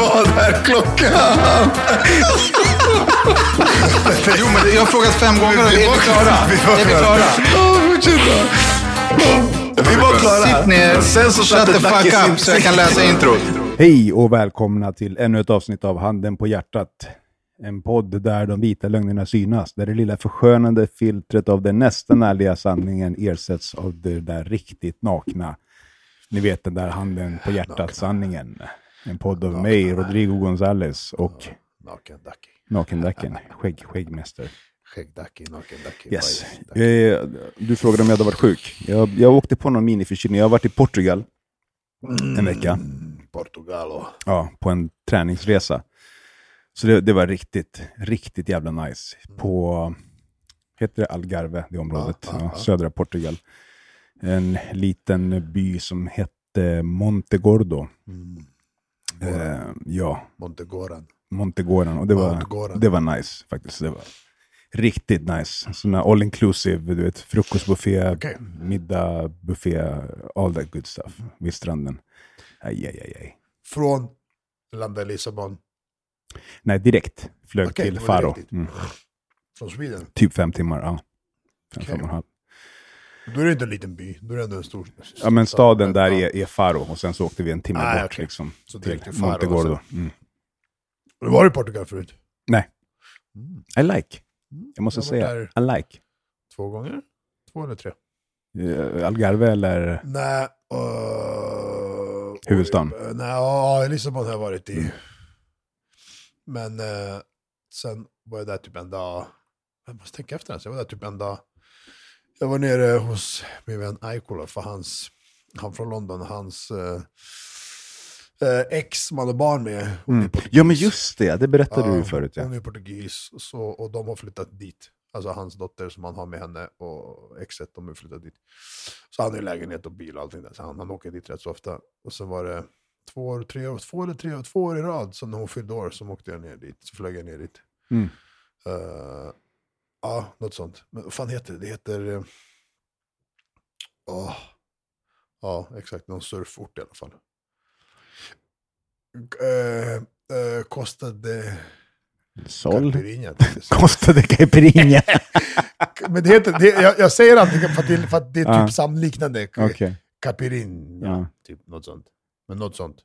Vad är klockan? Jo, men jag har frågat fem gånger är vi klara? Är vi klara? Vi var klara. Sitt ner, Sen så shut the fuck up så jag kan läsa introt. Hej och välkomna till ännu ett avsnitt av Handen på hjärtat. En podd där de vita lögnerna synas, där det lilla förskönande filtret av den nästan ärliga sanningen ersätts av det där riktigt nakna. Ni vet den där handen på hjärtat-sanningen. En podd av mig, Rodrigo Gonzales och Naken Dacke. Nakendacken, skägg, skäggmästare. Skäggdacke, naken Dacke. Yes. Eh, du frågade om jag hade varit sjuk. Jag, jag åkte på någon miniförkylning. Jag har varit i Portugal en vecka. Mm, Portugal och... ja, på en träningsresa. Så det, det var riktigt, riktigt jävla nice. På, heter det Algarve, det området, ja, ja, ja. södra Portugal. En liten by som hette Montegordo. Mm. Eh, ja, Montegoran. Montegoran. Och det var, Montegoran. det var nice faktiskt. Det var riktigt nice. Såna all inclusive, du vet, frukostbuffé, Okej. middag, buffé, all that good stuff vid stranden. Aj, aj, aj, aj. Från landa i Lissabon. Nej, direkt. Flög Okej, till Faro. Mm. Från Sweden. Typ fem timmar, ja. Fem, Okej. fem och en halv. Då är det inte en liten by. Då är det ändå en stor... Ja, men staden där Ja. är, är Faro och sen så åkte vi en timme Ah, bort okej. liksom, Så till till Montegordo. och Mm. Du var i Portugal förut? Nej, Mm. I like. Jag måste Jag säga, I like. Två gånger? Två eller tre? Uh, Algarve eller? Nej. Uh, Huvudstaden? oj, nej, ja, Lissabon har jag varit Mm. i. Men eh, sen var jag där typ en dag. Jag måste tänka efter. Alltså. Jag var där typ en dag. Jag var nere hos min vän Aikola för hans, han från London, hans eh, eh, ex som hade barn med. Mm. Ja, men just det. Det berättade du ju Ja, förut. Ja. Hon är portugis så, och de har flyttat dit. Alltså hans dotter som han har med henne och exet, de har flyttat dit. Så han har ju lägenhet och bil och allting där. Så han, han åker dit rätt så ofta. Och så var det två, år, tre, år, två eller tre år, två år i rad, så när hon fyllde år så åkte jag ner dit. Så flög jag ner dit. Mm. Eh, ja, något sånt. Men vad fan heter det? Det heter... eh, åh. ja, exakt. Någon surfort i alla fall. Uh, uh, kostade... Sol? Caipirinha. Kostade caipirinha? Men det heter, det, jag, jag säger antingen för att det, för att det är typ Ja. samliknande. Okej. Caipirinha, Ja. typ något sånt. Men något sånt.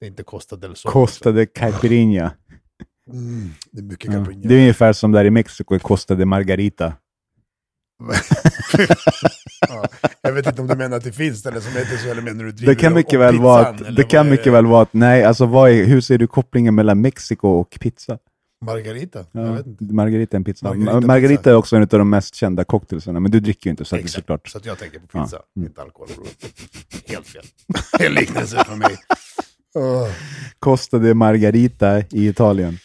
Det är inte Costa del Sol. Kostade caipirinha. Mm, det är mycket Ja. Det är ungefär som där i Mexiko, kostade margarita. ja, jag vet inte om du menar att det finns eller som heter så, eller menar du driver Det kan mycket väl vara pizzan, att, eller det kan mycket det? väl vara att, nej, alltså vad är, hur ser du kopplingen mellan Mexiko och pizza? Margarita? Jag Ja, vet inte. margarita är en pizza. Margarita Margarita, pizza. är också en av de mest kända cocktailsarna, men du dricker ju inte så att det är Exakt, såklart. så att jag tänker på Ja. pizza, Mm. inte alkohol. Helt fel. En liknelse för mig. Uh, Kostade margarita i Italien.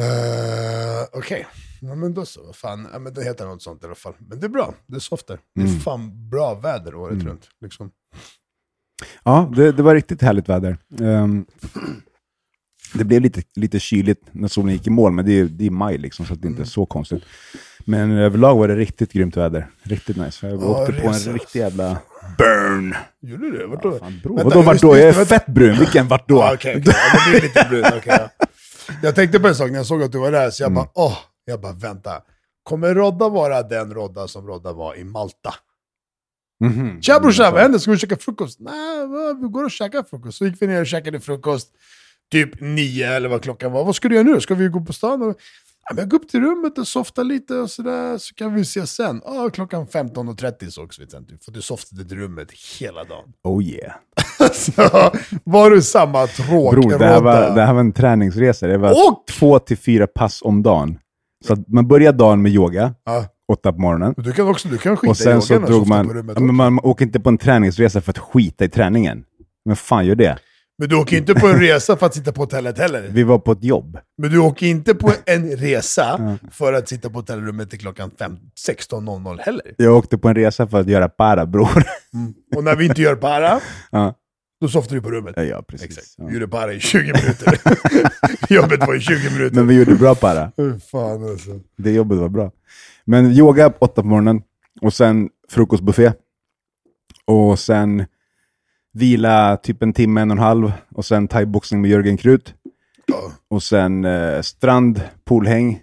Uh, Okej, ja, men då så. Vad Fan. Ja, men det heter något sånt i alla fall. Men det är bra, det är soft där. Det är Mm. fan bra väder året Mm. runt. Liksom. Ja, det, det var riktigt härligt väder. Ehm, det blev lite, lite kyligt när solen gick i mål, men det är, det är maj liksom, så att det inte är så konstigt. Men överlag var det riktigt grymt väder. Riktigt nice. Jag Ja, åkte på en riktig jävla burn. Gjorde du det? Vart då? Ja, fan. Vänta, Vadå vart då? Jag är fett brun. Vilken vart då? Ja, Okej, okej. Ja, det blir lite brun. okej, ja. Jag tänkte på en sak när jag såg att du var där, så jag Mm. bara, åh, jag bara vänta. Kommer Rodda vara den Rodda som Rodda var i Malta? Mhm. Tja brorsan, vad händer? Ska vi käka frukost? Nej, vi går och käkar frukost. Så gick vi ner och käkade frukost. Typ nio eller vad klockan var. Vad ska du göra nu? Ska vi gå på stan? Men gå upp till rummet och softa lite och sådär, så kan vi ses sen. Ja, klockan 15.30 sågs vi sen. För du softade i rummet hela dagen. Oh yeah. så var du samma tråk, Bror, det här, var, det här var en träningsresa. Det var Och- två till fyra pass om dagen. Så man börjar dagen med yoga, Ja, åtta på morgonen. du kan också du kan skita Och sen i så yogan och drog man, på rummet men man åker inte på en träningsresa för att skita i träningen. Men fan gör det? Men du åker inte på en resa för att sitta på hotellet heller. Vi var på ett jobb. Men du åker inte på en resa för att sitta på hotellrummet till klockan fem- 16.00 heller. Jag åkte på en resa för att göra para, bror. Och när vi inte gör para, ja. då softar du på rummet. Ja, ja, precis. Exakt. Ja. Vi gjorde para i 20 minuter. Jobbet var i 20 minuter. Men vi gjorde bra para. Fan alltså. Det jobbet var bra. Men yoga åtta på morgonen och sen frukostbuffé. Och sen vila typ en timme, en och en halv. Och sen thaiboxning med Jörgen Krut. Ja. Och sen eh, strand, poolhäng.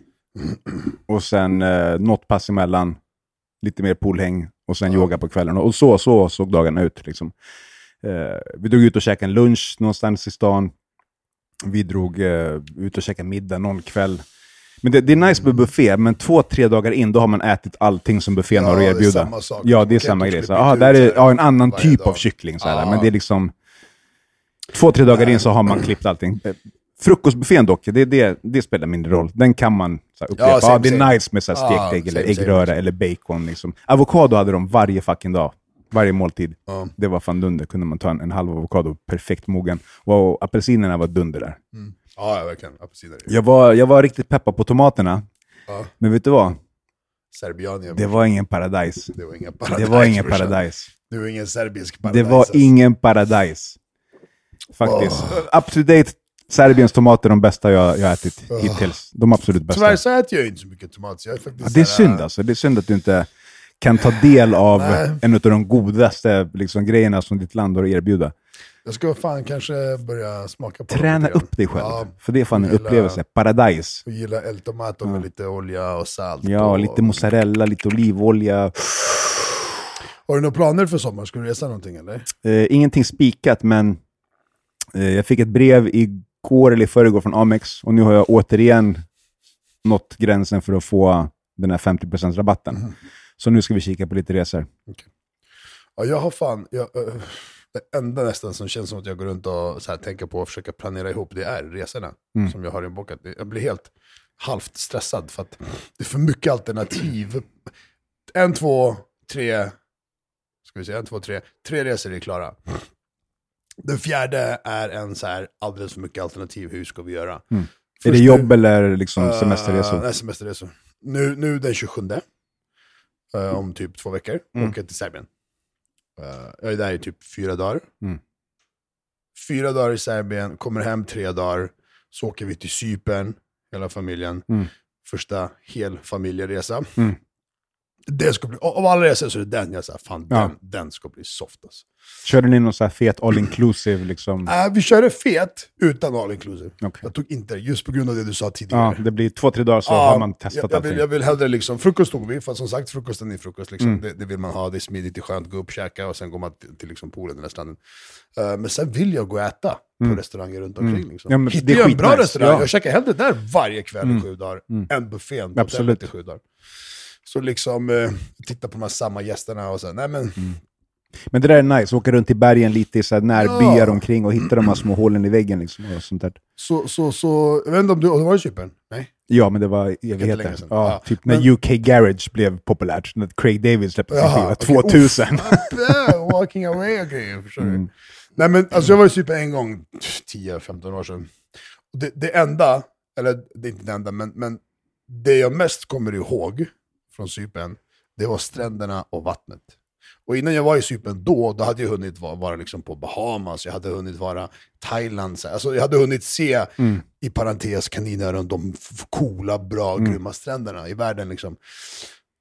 Och sen eh, något pass emellan. Lite mer poolhäng. Och sen yoga på kvällen. Och så, så såg dagarna ut. Liksom. Eh, vi drog ut och käkade en lunch någonstans i stan. Vi drog eh, ut och käkade middag någon kväll. Men det, det är nice med buffé, men två, tre dagar in, då har man ätit allting som buffén Ja, har att det är erbjuda. samma sak. Ja, det är samma grej. byta där är ja, en annan typ dag. av kyckling. Så här, Ja. Men det är liksom... Två, tre dagar in så har man klippt allting. Eh, Frukostbuffén dock, det, det, det spelar mindre roll. Den kan man så här, upprepa. Ja, Ja, same, det är same. nice med så här, Ja, stekt ägg eller same, äggröra eller bacon. Liksom. Avokado hade de varje fucking dag. Varje måltid. Ja. Det var fan dunder. kunde man ta en, en halv avokado, perfekt mogen. Och apelsinerna var dunder där. Ja, verkligen. Jag var, jag var riktigt peppad på tomaterna. Ja. Men vet du vad? Serbianien. Det var ingen paradise. det var ingen paradise. Det var ingen paradise. Det var ingen serbisk paradise. Det var alltså. ingen paradise. Faktiskt. Up to date, Serbiens tomater är de bästa jag, jag ätit hittills. De absolut bästa. Tyvärr så äter jag inte så mycket tomat. Så jag är faktiskt Ja, det är här, synd alltså. Det är synd att du inte kan ta del av en av de godaste liksom, grejerna som ditt land har att erbjuda. Jag ska fan kanske börja smaka på Träna upp dig själv. Ja, För det är fan en Gilla- upplevelse. Paradise. och gilla el tomato med lite olja och salt. Ja, och... lite mozzarella, lite olivolja. Har du några planer för sommar? Ska du resa någonting eller? Eh, ingenting spikat, men eh, jag fick ett brev igår eller i förrgår från Amex och nu har jag återigen nått gränsen för att få den här 50% rabatten. Mhm. Så nu ska vi kika på lite resor. Ja, jag har fan... Jag, äh, det enda nästan som känns som att jag går runt och så här, tänker på att försöka planera ihop, det är resorna Mm. som jag har inbokat. Jag blir helt halvt stressad för att det är för mycket alternativ. En, två, tre... Ska vi se, en, två, tre. Tre resor är klara. Den fjärde är en så här alldeles för mycket alternativ. Hur ska vi göra? är det jobb eller liksom Eh, semesterresor? nej, semesterresor. Nu, nu den 27, eh, om typ två veckor, Mm. åker till Serbien. Eh, jag är där i typ fyra dagar. Mm. Fyra dagar i Serbien, kommer hem tre dagar, så åker vi till Cypern, hela familjen. Mm. Första hel familjeresa. Mm. Det ska bli, av alla resor så är det den jag säger, fan Ja. den, den ska bli soft alltså. Körde ni någon så här fet all inclusive? Liksom? Eh, vi körde fet utan all inclusive. Okej. Jag tog inte det, just på grund av det du sa tidigare. Ja, det blir två, tre dagar så Ja, har man testat jag, jag, allting. vill, jag vill hellre liksom, frukost tog vi, för som sagt frukosten är frukost. Liksom. Mm. Det, det vill man ha, det är smidigt, det är skönt, gå upp, käka och sen går man till, till liksom poolen eller stranden. Eh, men sen vill jag gå och äta på restauranger runt omkring. Mm. Liksom. Ja, Hittar det är jag en bra skitnice. restaurang, Ja. jag käkar hellre där varje kväll Mm. i sju dagar, Mm. än buffén på Absolut. hotellet i sju dagar. Så liksom, eh, titta på de här samma gästerna och så, nej men, Mm. Men det där är nice, åka runt i bergen lite i så här närbyar Ja. omkring och hitta de här små hålen i väggen. Liksom, och sånt där. så, så, så, jag vet inte om du, varit i Cypern? Nej? Ja, men det var evigheter. Ja, Ja. Typ när Men- UK Garage blev populärt, när Craig David släppte sin skiva, okej. 2000. Yeah, walking away du? Mm. Nej men alltså jag var i Cypern en gång, 10-15 år sedan. Det, det enda, eller det är inte det enda, men, men det jag mest kommer ihåg från Cypern, det var stränderna och vattnet. Och innan jag var i Cypern då, då hade jag hunnit vara, vara liksom på Bahamas, jag hade hunnit vara Thailand, så- alltså jag hade hunnit se, Mm. i parentes kaninöron, de coola, bra, Mm. grymma stränderna i världen. Liksom.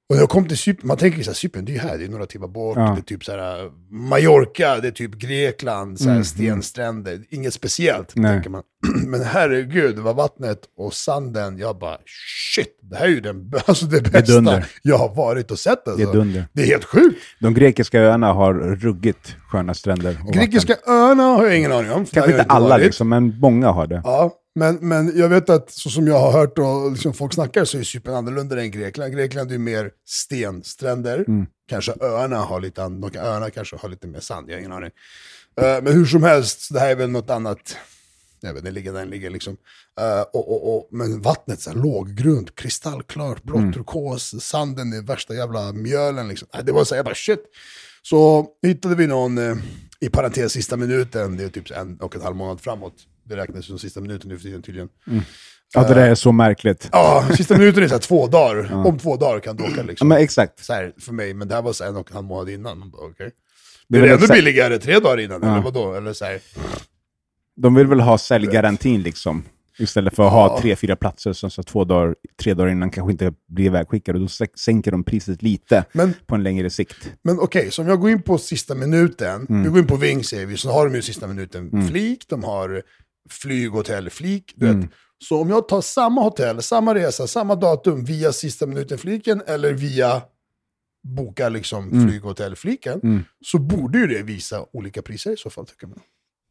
Och när jag kom till Cypern, man tänker så här, Cypern det är ju här, det är några timmar bort, Ja. det är typ så här, Mallorca, det är typ Grekland, så här, Mm, stenstränder, inget speciellt, Nej. tänker man. Men herregud, det var vattnet och sanden, jag bara shit, det här är ju den, alltså det bästa dunder. jag har varit och sett. Det Alltså. är dunder. Det är helt sjukt. De grekiska öarna har ruggigt sköna stränder. Grekiska vatten. öarna har jag ingen aning om. Kanske inte alla, varit. liksom, men många har det. Ja, men, men jag vet att så som jag har hört och liksom folk snackar så är Cypern annorlunda än Grekland. Grekland är ju mer stenstränder. Mm. Kanske öarna har lite, öarna kanske har lite mer sand, jag har ingen aning. Eh, men hur som helst, det här är väl något annat. Jag vet, den ligger den ligger liksom. Eh, och, och, och, men vattnet, så här, låggrunt, kristallklart, blått Mm. turkos, sanden är värsta jävla mjölen liksom. Eh, det var så här, jag bara shit. Så hittade vi någon, eh, i parentes sista minuten, det är typ en och en halv månad framåt. Det räknas som sista minuten nu för tiden tydligen. Ja, det där är så märkligt. Ja, sista minuten är så här två dagar. Om två dagar kan du åka Ja, liksom. men exakt. Så här, för mig, men det här var så en och en halv månad innan. Bara, okej. Det Det är är ännu billigare tre dagar innan, Ja. eller vadå? Eller så här. De vill väl ha säljgarantin liksom. Istället för att ha tre, fyra platser som så två dagar, tre dagar innan kanske inte blir ivägskickade. Då sä- sänker de priset lite Men, på en längre sikt. men okej, så om jag går in på sista minuten, Mm. vi går in på Ving säger vi, så har de ju sista minuten flik, de har flyg, hotell, flik. Du Mm. vet. Så om jag tar samma hotell, samma resa, samma datum via sista minuten-fliken eller via boka liksom Mm. flyg, hotell, fliken, så borde ju det visa olika priser i så fall tycker man.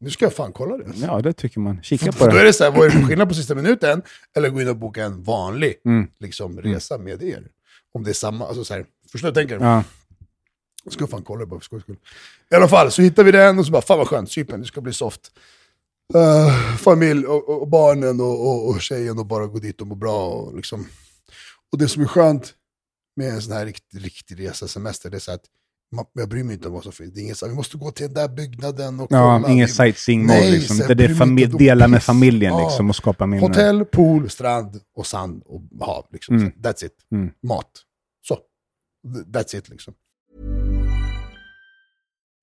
Nu ska jag fan kolla det. Ja, det tycker man. Kika på För då är det. det så här, vad är det för skillnad på sista minuten? Eller gå in och boka en vanlig Mm. liksom, resa med er. Om det är samma, alltså så här, förstår du vad jag tänker? Ja. Jag ska fan kolla det bara för skojs skull. I alla fall, så hittar vi den och så bara, fan vad skönt, Cypern, det ska bli soft. Eh, familj och, och, barnen och, och, och tjejen och bara gå dit och må bra. Och, liksom. och det som är skönt med en sån här riktig, riktig resa, semester, det är så att jag bryr mig inte om vad som finns. Det är inget så vi måste gå till den där byggnaden och Ja, kolla. ingen Vi- sightseeing Nej, liksom. Inte det dugg. dela med familjen Ja. liksom och skapa minnen. Hotell, pool, strand och sand och hav. Liksom. Mm. That's it. Mm. Mat. Så. Th- That's it liksom.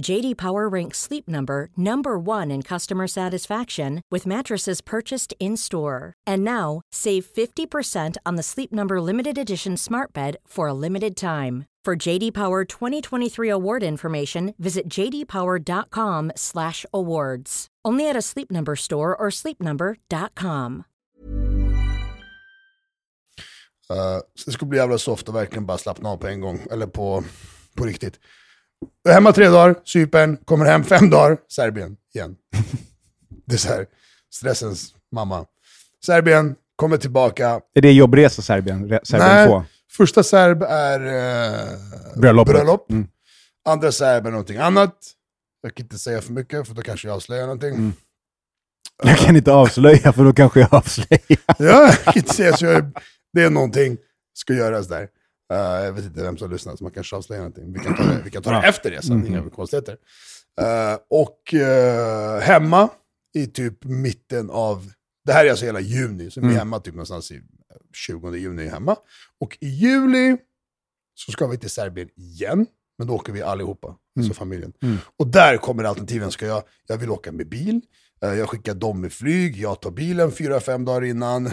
JD Power ranks Sleep Number number 1 in customer satisfaction with mattresses purchased in-store. And now, save 50% on the Sleep Number limited edition Smart Bed for a limited time. For JD Power 2023 award information, visit jdpower.com/awards. Only at a Sleep Number store or sleepnumber.com. Uh, så det skulle bli jävla soft och verkligen bara slappna av på en gång. Eller på, på riktigt. Hemma tre dagar, Cypern, kommer hem fem dagar, Serbien igen. det är så här, stressens mamma. Serbien, kommer tillbaka. Är det jobbresa Serbien? Serbien Nej, 2? första serb är eh, Bröllopet. bröllop. Mm. Andra serb är någonting annat. Jag kan inte säga för mycket, för då kanske jag avslöjar någonting. Mm. Jag kan inte avslöja för då kanske jag avslöjar. Ja, jag kan inte säga så jag det är någonting ska göras där. Eh, jag vet inte vem som lyssnar, så man kanske avslöjar någonting. Vi kan ta det, vi kan ta det efter det, så Mm. inga konstigheter. Eh, och eh, hemma i typ mitten av, det här är alltså hela juni, så vi är Mm. hemma typ någonstans i 20 juni hemma. Och i juli så ska vi till Serbien igen, men då åker vi allihopa, alltså familjen. Mm. Och där kommer alternativen, ska jag, jag vill åka med bil, jag skickar dem med flyg, jag tar bilen fyra, fem dagar innan.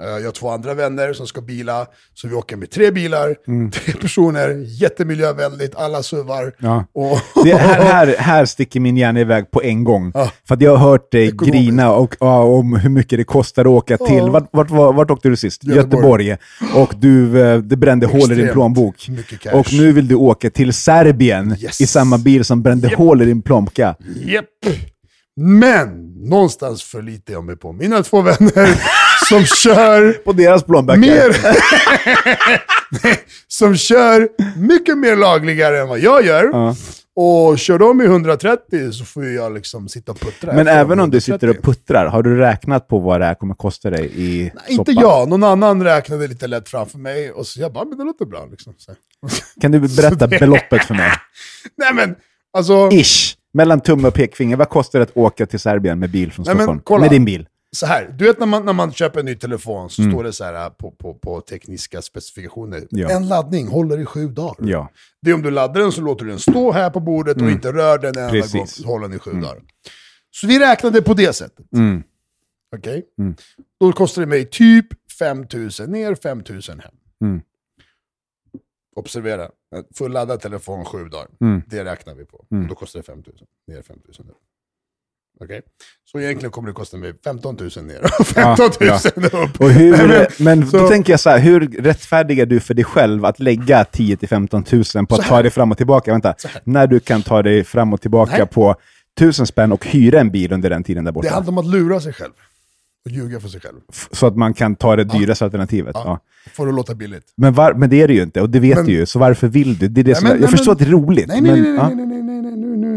Eh, Jag har två andra vänner som ska bila, så vi åker med tre bilar, tre personer, jättemiljövänligt, alla suvar. Ja. Och, Det här, här, här sticker min hjärna iväg på en gång. Ja. För att jag har hört dig Ekonomiskt. grina och, ja, om hur mycket det kostar att åka till. Vart, vart, vart, vart åkte du sist? Göteborg. Göteborg. Och du, eh, det brände hål i din plånbok. Och nu vill du åka till Serbien Yes. i samma bil som brände Japp. hål i din plånka. Japp. Men någonstans förlitar jag mig på mina två vänner som kör På deras plånböcker. mer... som kör mycket mer lagligare än vad jag gör. Ja. Och kör de i 130 så får jag liksom sitta och puttra. Men även om du sitter 130. och puttrar, har du räknat på vad det här kommer kosta dig i Nej, Inte soppa? jag, någon annan räknade lite lätt framför mig och så jag bara, men det låter bra liksom. Kan du berätta det- beloppet för mig? Nej men, alltså, Ish. Mellan tumme och pekfinger, vad kostar det att åka till Serbien med bil från Nej, men Stockholm? kolla. Med din bil? Så här. Du vet när man, när man köper en ny telefon så Mm. står det så här på, på, på tekniska specifikationer. Ja. En laddning håller i sju dagar. Ja. Det är om du laddar den så låter du den stå här på bordet och inte rör den en enda gång, håller den i sju dagar. Så vi räknade på det sättet. Mm. Okej? Mm. Då kostar det mig typ 5 000 ner, 5 000 hem. Mm. observera, fulladdad telefon sju dagar. Mm. Det räknar vi på. Mm. Då kostar det 5 000. Det är 5 000 nu. Okej? Så egentligen kommer det kosta mig 15 000 ner och 15 000 ja. upp. Och hur, men- så- då tänker jag så här, hur rättfärdigar du för dig själv att lägga 10 till 15 000 på att ta dig fram och tillbaka? Vänta, när du kan ta dig fram och tillbaka Nej. på 1000 spänn och hyra en bil under den tiden där borta? Det handlar om att lura sig själv. Och ljuga för sig själv. Så att man kan ta det dyraste alternativet. Ja. Ja. Får det låta billigt. Men, var, men det är det ju inte, och det vet Men- du ju. Så varför vill du? Det är det Nej, som, men- jag nej, förstår men- att det är roligt. Nej, nej, men, ja. nej, nej, nej, nej,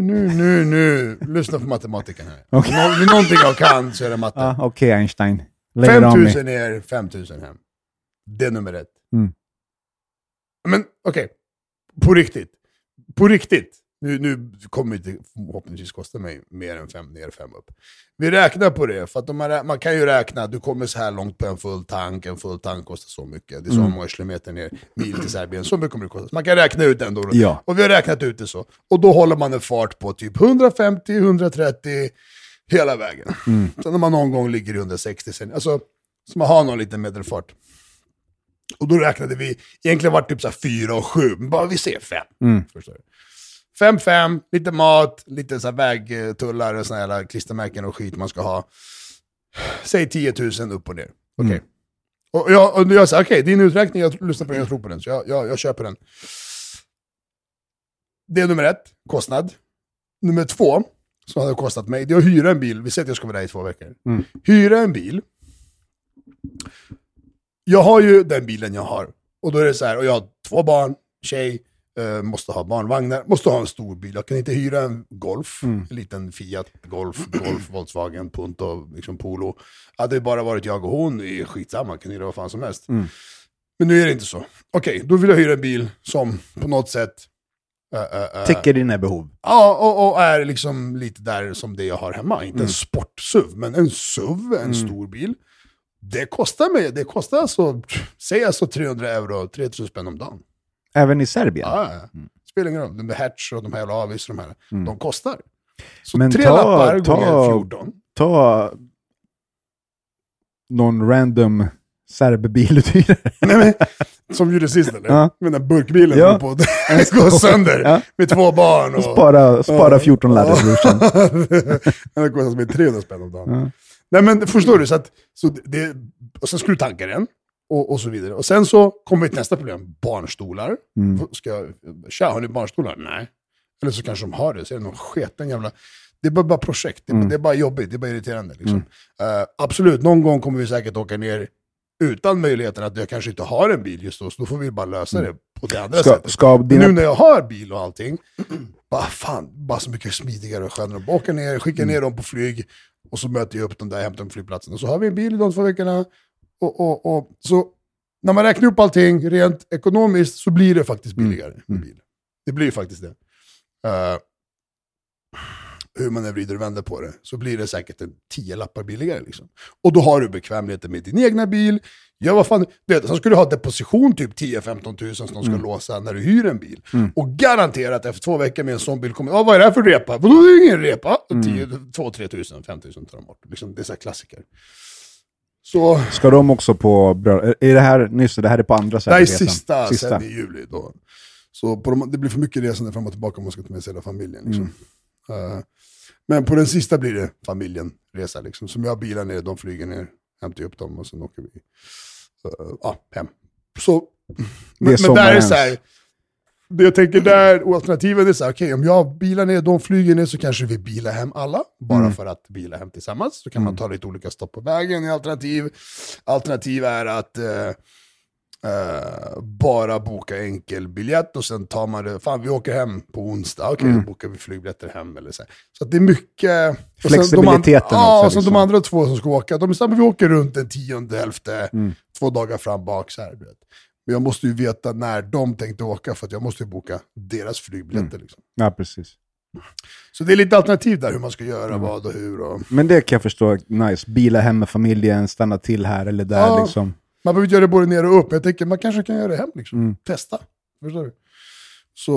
nu, nu, nu, nu. Lyssna på matematiken här. Okej. Nå- Med någonting jag kan så är det matte. Ja, Okej Einstein. Lay it 5 on 000 me. ner, 5 000 hem. Det är nummer ett. Mm. Men okej, på riktigt. På riktigt. Nu, nu kommer det inte förhoppningsvis kosta mig mer än 5 ner, 5 upp. Vi räknar på det, för att man, man kan ju räkna, du kommer så här långt på en full tank, en full tank kostar så mycket, det är så Mm. många kilometer ner, mil till Serbien, så mycket kommer det kosta. Man kan räkna ut det ändå. Ja. Och vi har räknat ut det så. Och då håller man en fart på typ 150-130 hela vägen. Mm. Sen när man någon gång ligger i 160, sen, alltså, så man har någon liten medelfart. Och då räknade vi, egentligen var det typ så här 4 och 7, men bara vi ser 5. Mm. Förstår du? 5-5, lite mat, lite så vägtullar och såna här klistermärken och skit man ska ha. Säg 10 000 upp och ner. Okej. Mm. Och jag, och jag sa, okej, din uträkning, jag lyssnar på den, jag tror på den, så jag, jag, jag köper den. Det är nummer ett, kostnad. Nummer två, som hade kostat mig, det är att hyra en bil. Vi säger att jag ska vara där i två veckor. Mm. Hyra en bil. Jag har ju den bilen jag har. Och då är det så här, och jag har två barn, tjej, eh, måste ha barnvagnar, måste ha en stor bil. Jag kan inte hyra en Golf, Mm. en liten Fiat Golf, Golf, Volkswagen, Punto, liksom Polo. Hade det bara varit jag och hon, det är skitsamma, kan hyra vad fan som helst. Mm. Men nu är det inte så. Okej, då vill jag hyra en bil som på något sätt eh, eh, eh, Täcker dina behov. Ja, och, och är liksom lite där som det jag har hemma. Inte Mm. en sportsuv, men en SUV, en stor bil. Det kostar mig, det kostar alltså, säg alltså 300 euro, 3000 spänn om dagen. Även i Serbien? Ja, ja. Spelar ingen roll, de där Hertz och de här jävla avis, de här, de kostar. Så Men tre ta- lappar ta- gånger 14. Ta någon random serbiluthyrare. Nej, men, som gjorde sist eller? Ja. Med den där burkbilen Ja. ja. på att gå sönder. Ja. Med två barn. Och, Spara, spara 14 laddar brorsan. Den kostar mig 300 spänn om dagen. Ja. Nej men förstår du, så att, så det, och sen ska du tanka den. Och, och så vidare. Och sen så kommer vi till nästa problem, barnstolar. Mm. Ska jag, tja, har ni barnstolar? Nej. Eller så kanske de har det, så är det någon sketen jävla... Det är bara, bara projekt, det är, Mm. det är bara jobbigt, det är bara irriterande. Liksom. Eh, absolut, någon gång kommer vi säkert åka ner utan möjligheten att jag kanske inte har en bil just då, så då får vi bara lösa det på det andra Ska, sättet. ska dina... nu när jag har bil och allting, bara fan, bara så mycket smidigare och skönare. Bara åka ner, skicka Mm. ner dem på flyg, och så möter jag upp dem där, hämtar dem på flygplatsen. Och så har vi en bil i de två veckorna. Och, och, och, så när man räknar upp allting rent ekonomiskt så blir det faktiskt Mm. billigare med bil. Det blir faktiskt det. Eh, hur man än vrider och vänder på det, så blir det säkert en 10 lappar billigare. Liksom. Och då har du bekvämligheten med din egna bil. Ja, vad fan, du vet, sen ska du ha deposition typ 10-15 tusen som de ska låsa när du hyr en bil. Och garanterat efter två veckor med en sån bil kommer, ja vad är det här för repa? Vadå, det är ingen repa. 2-3 tusen, 5 tusen tar de bort. Liksom, det är så klassiker. Så Ska de också på... bröll- Är det här... Nyss, det här är på andra är Serbienresan. sista, Sista. sen i juli. Då. Så på de, det blir för mycket resande fram och tillbaka om man ska ta med sig hela familjen. Liksom. Eh, men på den sista blir det familjenresa. Liksom. Som jag bilar ner, de flyger ner, hämtar upp dem och sen åker vi eh, ja, hem. Så, men, men där är så här, det jag tänker där, och alternativen är så här, okej om jag bilar ner, de flyger ner så kanske vi bilar hem alla. Bara Mm. för att bila hem tillsammans. Så kan man ta lite olika stopp på vägen i alternativ. Alternativ är att eh, eh, bara boka enkel biljett och sen tar man det, fan vi åker hem på onsdag, okej Mm. då bokar vi flygbiljetter hem eller så. här. Så det är mycket... de Flexibiliteten an- Ja, och sen de liksom. andra två som ska åka, de är samma, vi åker runt den tionde, elfte, Mm. två dagar fram bak så här. du vet. Men jag måste ju veta när de tänkte åka för att jag måste ju boka deras flygbiljetter. Liksom. Ja, precis. Så det är lite alternativ där hur man ska göra, Mm. vad och hur. Och... Men det kan jag förstå. Nice. Bila hem med familjen, stanna till här eller där. Ja. Liksom. Man behöver inte göra det både ner och upp, jag tänker man kanske kan göra det hem. Liksom. Mm. Testa. Förstår du? Så,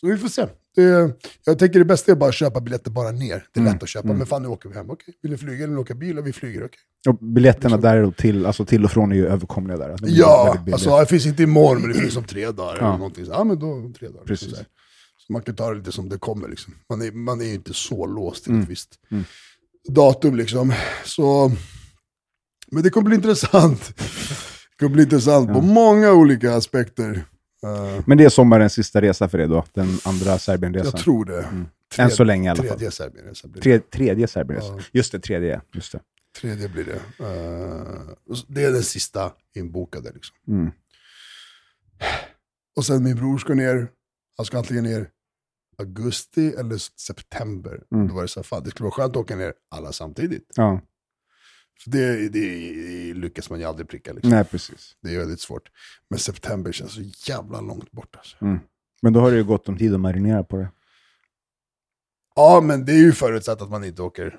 så vi får se. Det, jag tänker det bästa är bara att köpa biljetter bara ner. Det är Mm. lätt att köpa. Mm. Men fan, nu åker vi hem. Okej, vill ni flyga eller åka bil? Och vi flyger, okej. Och biljetterna Liksom. där till, alltså till och från är ju överkomliga där. Är Ja, alltså det finns inte imorgon, men det finns om tre dagar. Ja. Eller någonting. Så, ja, men då tre dagar. Precis. Så, så man kan ta det lite som det kommer. Liksom. Man, är, man är ju inte så låst till Mm. ett visst Mm. datum. Liksom. Så, men det kommer bli intressant. Det kommer bli intressant på Ja. många olika aspekter. Eh, Men det är sommarens sista resa för dig då? Den andra Serbienresan? jag tror det. Mm. Tred- Än så länge i alla fall. Tredje Serbienresan blir det. Tre, tredje Serbienresan? Ja. Just det, tredje. Just det. Tredje blir det. Eh, det är den sista inbokade. Liksom. Mm. Och sen min bror ska ner. Han ska antingen ner augusti eller september. Mm. Då var det så här, fan det skulle vara skönt att åka ner alla samtidigt. Ja, Så det, det lyckas man ju aldrig pricka. Liksom. nej precis. Det är väldigt svårt. Men september känns så jävla långt bort. Alltså. Mm. Men då har du ju gott om tid att marinera på det. Ja, men det är ju förutsatt att man inte åker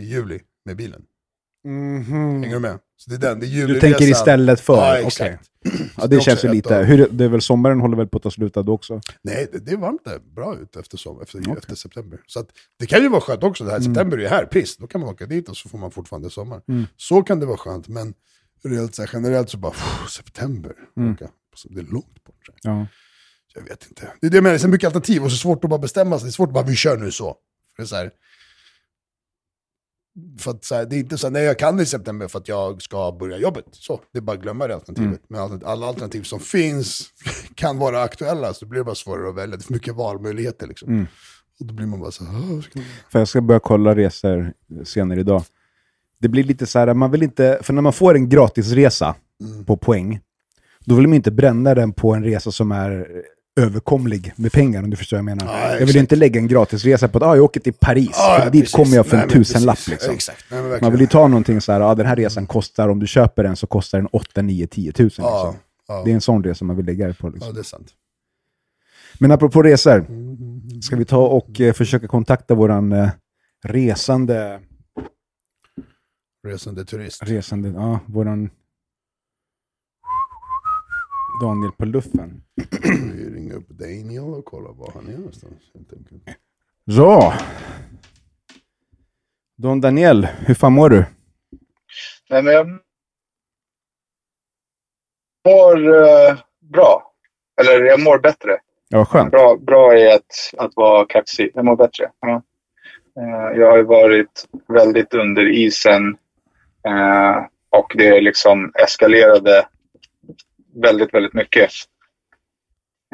i juli med bilen. Hänger du med? Så det är den, det är Du juliresan. tänker istället för? Ja, exakt. Ja, det är det känns ju lite... Hur, det är väl sommaren håller väl på att ta slut då också? Nej, det, det är varmt där. Bra ut efter, som, efter, Okej. efter september. Så att, det kan ju vara skönt också. Det här, Mm. September är ju här, piss. Då kan man åka dit och så får man fortfarande sommar. Mm. Så kan det vara skönt, men reellt, så här, generellt så bara, pff, september. Mm. Det är långt bort. Så Ja. Jag vet inte. Det är det jag menar, det är så mycket alternativ och så svårt att bara bestämma sig. Det är svårt att bara, vi kör nu så. För det är så här, för att så här, det är inte så nej jag kan i september för att jag ska börja jobbet. Så, det är bara att glömma det alternativet. Mm. Men alla alternativ som finns kan vara aktuella, så blir det bara svårare att välja. Det är för mycket valmöjligheter liksom. Mm. Och då blir man bara så här, "Åh, ska man... För jag ska börja kolla resor senare idag. Det blir lite så här, man vill inte... För när man får en gratisresa Mm. på poäng, då vill man inte bränna den på en resa som är överkomlig med pengar, om du förstår vad jag menar. Ja, jag vill inte lägga en gratisresa på att ah, jag åker till Paris, Ja, för dit precis. kommer jag för en tusenlapp. Liksom. Exakt, nej Man vill ju ta någonting så här, ah, den här resan kostar, om du köper den så kostar den 8, 9, 10 tusen. Ja, Liksom. ja. Det är en sån resa man vill lägga det på. Liksom. ja, det är sant. Men apropå resor, ska vi ta och eh, försöka kontakta våran eh, resande, Resande turist. resande, ja, våran Daniel på luffen. Vi ringer upp Daniel och kollar var han är någonstans. Ja. Don Daniel, hur fan mår du? Nej, men jag mår eh, bra. Eller jag mår bättre. Ja, skönt. Bra, bra är att, att vara kaxig. Jag mår bättre. Ja. Eh, jag har ju varit väldigt under isen. eh, och det liksom eskalerade väldigt, väldigt mycket.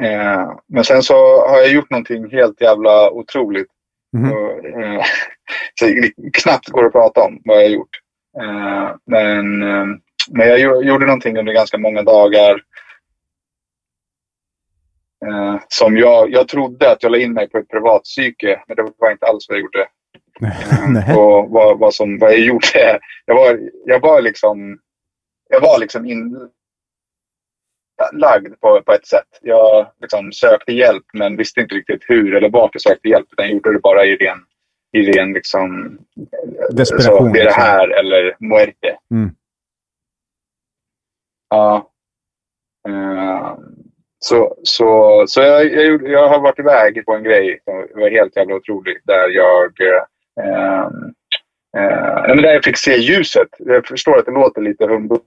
Eh, men sen så har jag gjort någonting helt jävla otroligt. Mhm. Och, eh, så knappt går att prata om vad jag har gjort. Eh, men, eh, men jag gjo- gjorde någonting under ganska många dagar. Eh, som jag, jag trodde att jag la in mig på ett privatpsyke, men det var inte alls vad jag gjorde. Eh, och vad, vad, som, vad jag gjorde. Jag var, jag var liksom, jag var liksom in, lagd på, på ett sätt. Jag liksom sökte hjälp men visste inte riktigt hur eller vart jag sökte hjälp. Utan jag gjorde det bara i ren, i ren liksom, Desperation, Så, det är det liksom. här eller muerte. Mm. Ja. Eh, så så, så jag, jag, gjorde- jag har varit iväg på en grej som var helt jävla otrolig. Där jag, nej, men där jag fick se ljuset. Jag förstår att det låter lite humbug.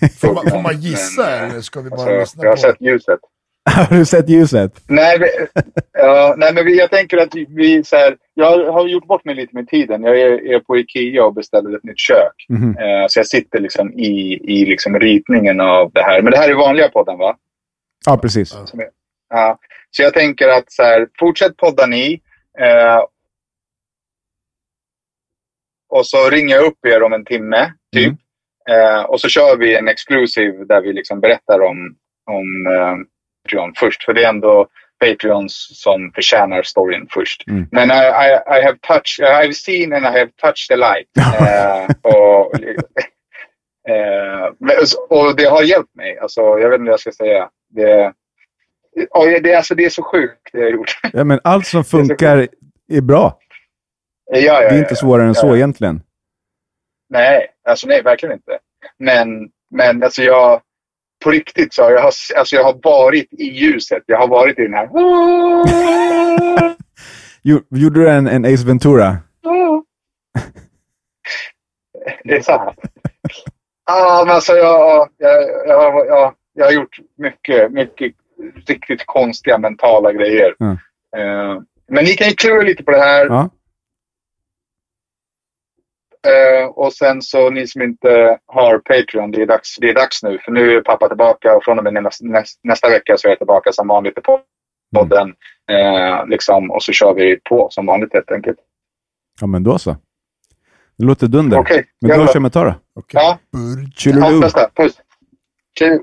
Får man, får man gissa Men, eller ska vi bara Alltså, lyssna jag har på? sett ljuset. Har du sett ljuset? Nej, vi, ja, nej men vi, jag tänker att vi, så här, jag har gjort bort mig lite med tiden. Jag är, är på Ikea och beställde ett nytt kök. Mhm. Eh, så jag sitter liksom i, i liksom ritningen av det här. Men det här är vanliga podden va? Ja, precis. Ja. Så jag tänker att så här, fortsätt podda ni. Eh, och så ringer jag upp er om en timme, typ. Mm. Eh, och så kör vi en exclusive där vi liksom berättar om, om eh, Patreon först. För det är ändå Patreons som förtjänar storyn först. Mm. Men I, I, I have touched, I've seen and I have touched the light. Eh, och, eh, och det har hjälpt mig. Alltså, jag vet inte vad jag ska säga. Det, och det, alltså, det är så sjukt det jag har gjort. Ja, men allt som funkar är bra. Ja, ja, Det är ja, inte ja. svårare än så Ja. egentligen. Nej, alltså nej, verkligen inte. Men, men alltså jag, på riktigt så jag, har- alltså jag har varit i ljuset. Jag har varit i den här... Jo- Gjorde du en, en Ace Ventura? Det är sant. Ja, men alltså jag, jag, jag, jag, jag har gjort mycket, mycket riktigt konstiga mentala grejer. Mm. Eh, men ni kan ju klura lite på det här. Ja. Eh, och sen så ni som inte har Patreon, det är dags, det är dags nu. För nu är pappa tillbaka och från och med nästa, nästa, vecka så är jag tillbaka som vanligt i podden. Eh, liksom, och så kör vi på som vanligt helt enkelt. Ja, men då så. Det låter dunder. Okej, men då kör vi ta då. Okej. Ja. Bästa. Puss. Tjej.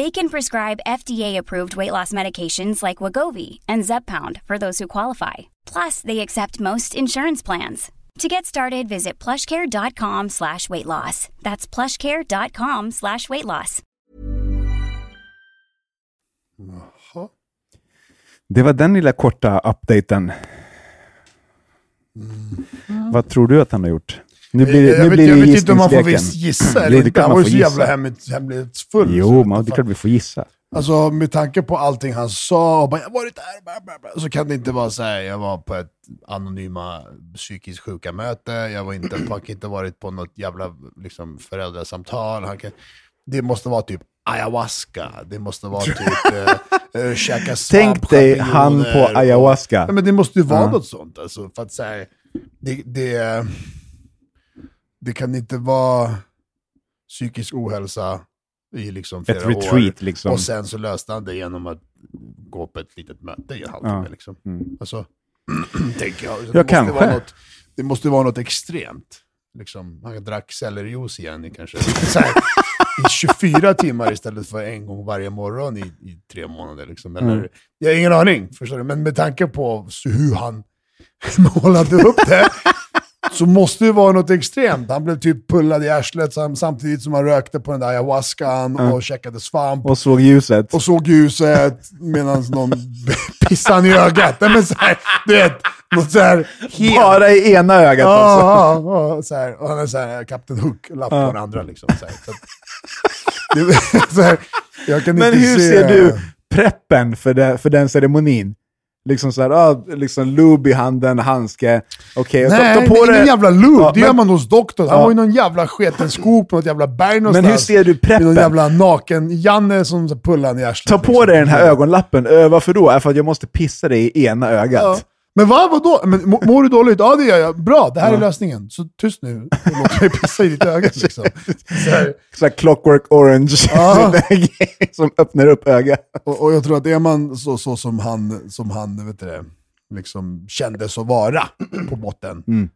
They can prescribe FDA-approved weight loss medications like Wagovi and Zepbound for those who qualify. Plus, they accept most insurance plans. To get started, visit plushcare.com slash weight loss. That's plushcare.com slash weight loss. Jaha. Det var den lilla korta updaten. Mm. Vad tror du att han har gjort? Nu blir, det- jag nu vet, blir jag det vet inte om man får gissa Det eller inte. Han man var ju så jävla hemlighetsfull. Jo, man, jag det är klart vi får gissa. Alltså med tanke på allting han sa, och bara, jag varit där, bla, bla, bla, så kan det inte vara så här, jag var på ett anonyma psykiskt sjuka möte, jag var inte, han kan inte varit på något jävla liksom, föräldrasamtal. Han kan, det måste vara typ ayahuasca, det måste vara typ äh, äh, käka svamp, Tänk dig han på champinjoner och- ayahuasca. Ja, men det måste ju vara Ja. något sånt alltså, för att säga det, det, det kan inte vara psykisk ohälsa i liksom flera Ett retreat år. liksom. Och sen så löste han det genom att gå på ett litet möte i en halvtimme. Ja. Liksom. Mm. Alltså, tänker jag. Så det, måste vara något, det måste vara något extremt. Liksom, han drack sellerijuice igen i kanske här, i 24 timmar istället för en gång varje morgon i, i tre månader. Liksom. Eller, Mm. Jag har ingen aning, förstår du? men med tanke på hur han målade upp det så måste det vara något extremt. Han blev typ pullad i arslet sam- samtidigt som han rökte på den där ayahuascan och käkade svamp Och såg ljuset. och såg ljuset medan någon pissade i ögat. Nej, men så här, du vet, något så här... helt- Bara i ena ögat alltså. Ja, ja, ja, så här, och han är så här, Captain Hook-lapp på den andra. Liksom, så här, så att, det, så här, jag kan Men inte hur se, ser du preppen för, det, för den ceremonin? Liksom såhär, ah, liksom lube i handen, handske. Okej, och Nej, ta, ta på är ingen jävla lube. Ja, det gör men- man hos doktorn. Han Ja. var ju någon jävla sketen skog på något jävla berg någonstans. Men hur ser du Med någon preppen? jävla naken-Janne som pullar han i arslet. Ta på liksom. dig den här ögonlappen. Ö, varför då? För att jag måste pissa dig i ena ögat. Ja. Men vad, vadå? Men, må- mår du dåligt? Ja, det gör jag. Bra, det här är lösningen. Så tyst nu och låt mig pissa i ditt öga. Liksom. Så här. Så här clockwork orange. Ja. som öppnar upp ögat. Och, och jag tror att är man så, så som han, som han vet det, liksom kändes att vara på botten, Mm.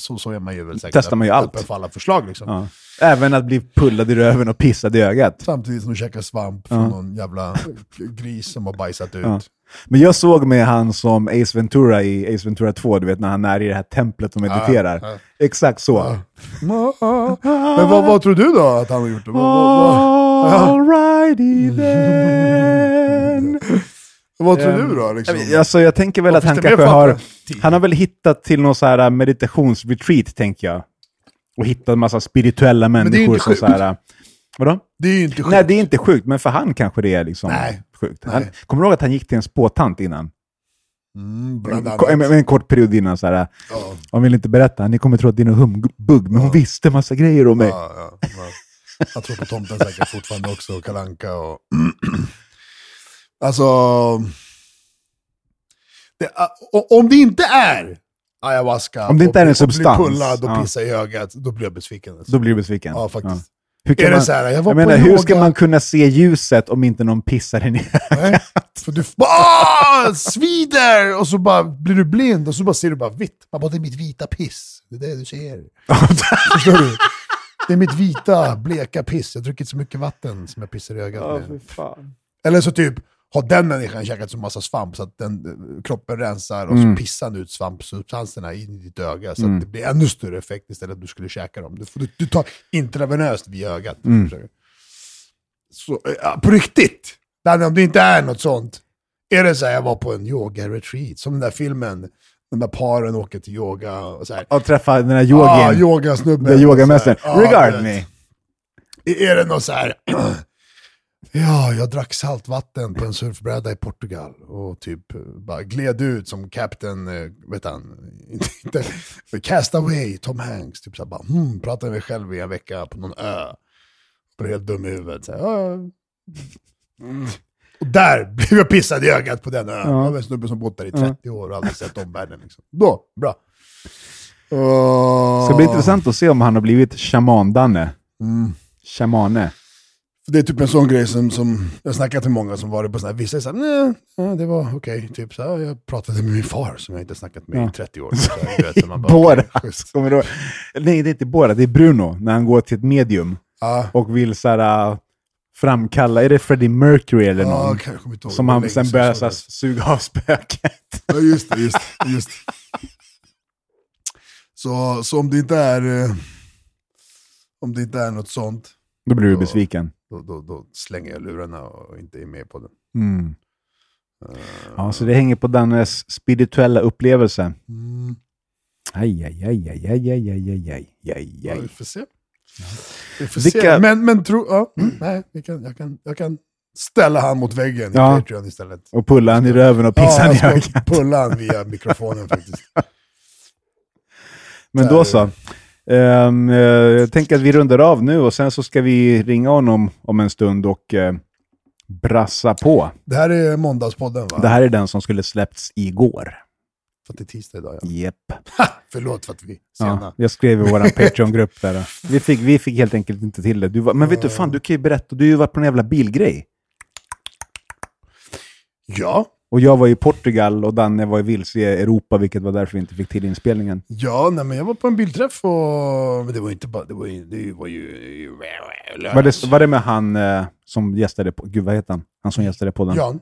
Så, så, är man ju väl säkert Testar man ju allt. öppen för alla förslag. Liksom. Ja. Även att bli pullad i röven och pissad i ögat. Samtidigt som du käkar svamp från någon jävla gris som har bajsat ut. Ja. Men jag såg med han som Ace Ventura i Ace Ventura 2, du vet när han är i det här templet och mediterar. ja. Exakt så. Ja. Men vad, vad tror du då att han har gjort? Vad, Alrighty then. vad tror du då? Liksom? Alltså, jag tänker väl Vad att han det kanske har... Han har väl hittat till någon så här meditationsretreat, tänker jag. Och hittat en massa spirituella det är ju människor inte som så här... Vadå? Det är ju inte sjukt. Nej, det är inte sjukt, men för han kanske det är liksom Nej. sjukt. Han, Nej. kommer du ihåg att han gick till en spåtant innan? Mm, En, en, en kort period innan så här. Ja. Han vill inte berätta, ni kommer tro att det är en humbug, men hon visste massa grejer om mig. Ja, ja, ja. Jag tror på tomten säkert fortfarande också, och kalanka och... alltså... Det, om det inte är ayahuasca. Om det inte är en och, substans. Och blir pullad och Ja. pissar i ögat, då blir jag besviken. Alltså. Då blir du besviken. Ja, faktiskt. Hur kan Är det man, så här, jag jag var menar, hur ska man kunna se ljuset om inte någon pissar in i för du ah, svider! Och så bara blir du blind och så bara ser du bara vitt. Man bara, det är mitt vita piss. Det är det du ser. Förstår du? Det är mitt vita, bleka piss. Jag har druckit så mycket vatten som jag pissar i ögat med. Eller så typ, har den människan käkat så massa svamp så att den, eh, kroppen rensar och Mm. så pissar den ut svampsubstanserna in i ditt öga. Så Mm. att det blir ännu större effekt istället för att du skulle käka dem. Du, du, du tar intravenöst via ögat. Mm. Så, eh, ja, på riktigt! Danne, om det inte är något sånt. Är det så här, jag var på en yoga-retreat, som den där filmen, de där paren åker till yoga och så här. Och träffa den här yogin. Ja, yogasnubben. Den yogamästaren. Ja, Regard me. Är det något så här... Ja, jag drack saltvatten på en surfbräda i Portugal och typ eh, bara gled ut som Captain, eh, vet han, inte, Castaway, Tom Hanks. Typ så här, bara, hmm, pratade med mig själv i en vecka på någon ö. Blev helt dum i huvudet. Så här, ja, ja. Mm. Och där blev jag pissad i ögat på den ön. Ja. Det var en snubbe som bott där i Ja. 30 år och aldrig sett omvärlden. Liksom. Då, bra. Uh, Ska bli intressant att se om han har blivit shaman-Danne. Mm. Shamane. Det är typ en sån grej som, som jag snackat med många som varit på sådana här, vissa är såhär, nej, det var okej. Typ så här, jag pratade med min far som jag inte snackat med i 30 år. Så här, vet, man bara. Kommer du? Nej, det är inte Borat, det är Bruno. När han går till ett medium Ja. och vill så här, äh, framkalla, är det Freddie Mercury eller någon? inte ihåg. som han sen börjar så här, suga av spöket. Ja, just det, just det, just. Så, så om det inte är eh, om det inte är något sånt, Då blir du besviken. Då, då, då slänger jag lurarna och inte är med på det. Mm. Eh, Ja, så det hänger på Dannes spirituella upplevelse. mm, Aj, aj, aj, aj, aj, aj, aj, aj, aj, aj, ja, vi får se. Vi får Vilka- se. Men, men tro, ja, mm, nej, vi kan, jag, kan, jag kan ställa han mot väggen Ja. i Patreon istället. Och pulla han i röven och pissa han i jag ögat. pulla han via mikrofonen faktiskt. Men då så. Eh, jag tänker att vi rundar av nu och sen så ska vi ringa honom om en stund och uh, brassa på. Det här är måndagspodden va? Det här är den som skulle släppts igår. För att det är tisdag idag ja. Japp. Förlåt för att vi är sena. Ja, jag skrev i vår Patreon-grupp där. Vi fick, vi fick helt enkelt inte till det. Du var, men vet du, fan, du kan ju berätta. Du har ju varit på en jävla bilgrej. Ja, Och jag var i Portugal och Danne var i vilse i Europa, vilket var därför vi inte fick till inspelningen. ja nej, men jag var på en bilträff och... Men det var inte bara... Det var ju... Det var ju Var det, var det med han eh, som gästade på... Gud, vad heter han? Han som gästade på den? Jan?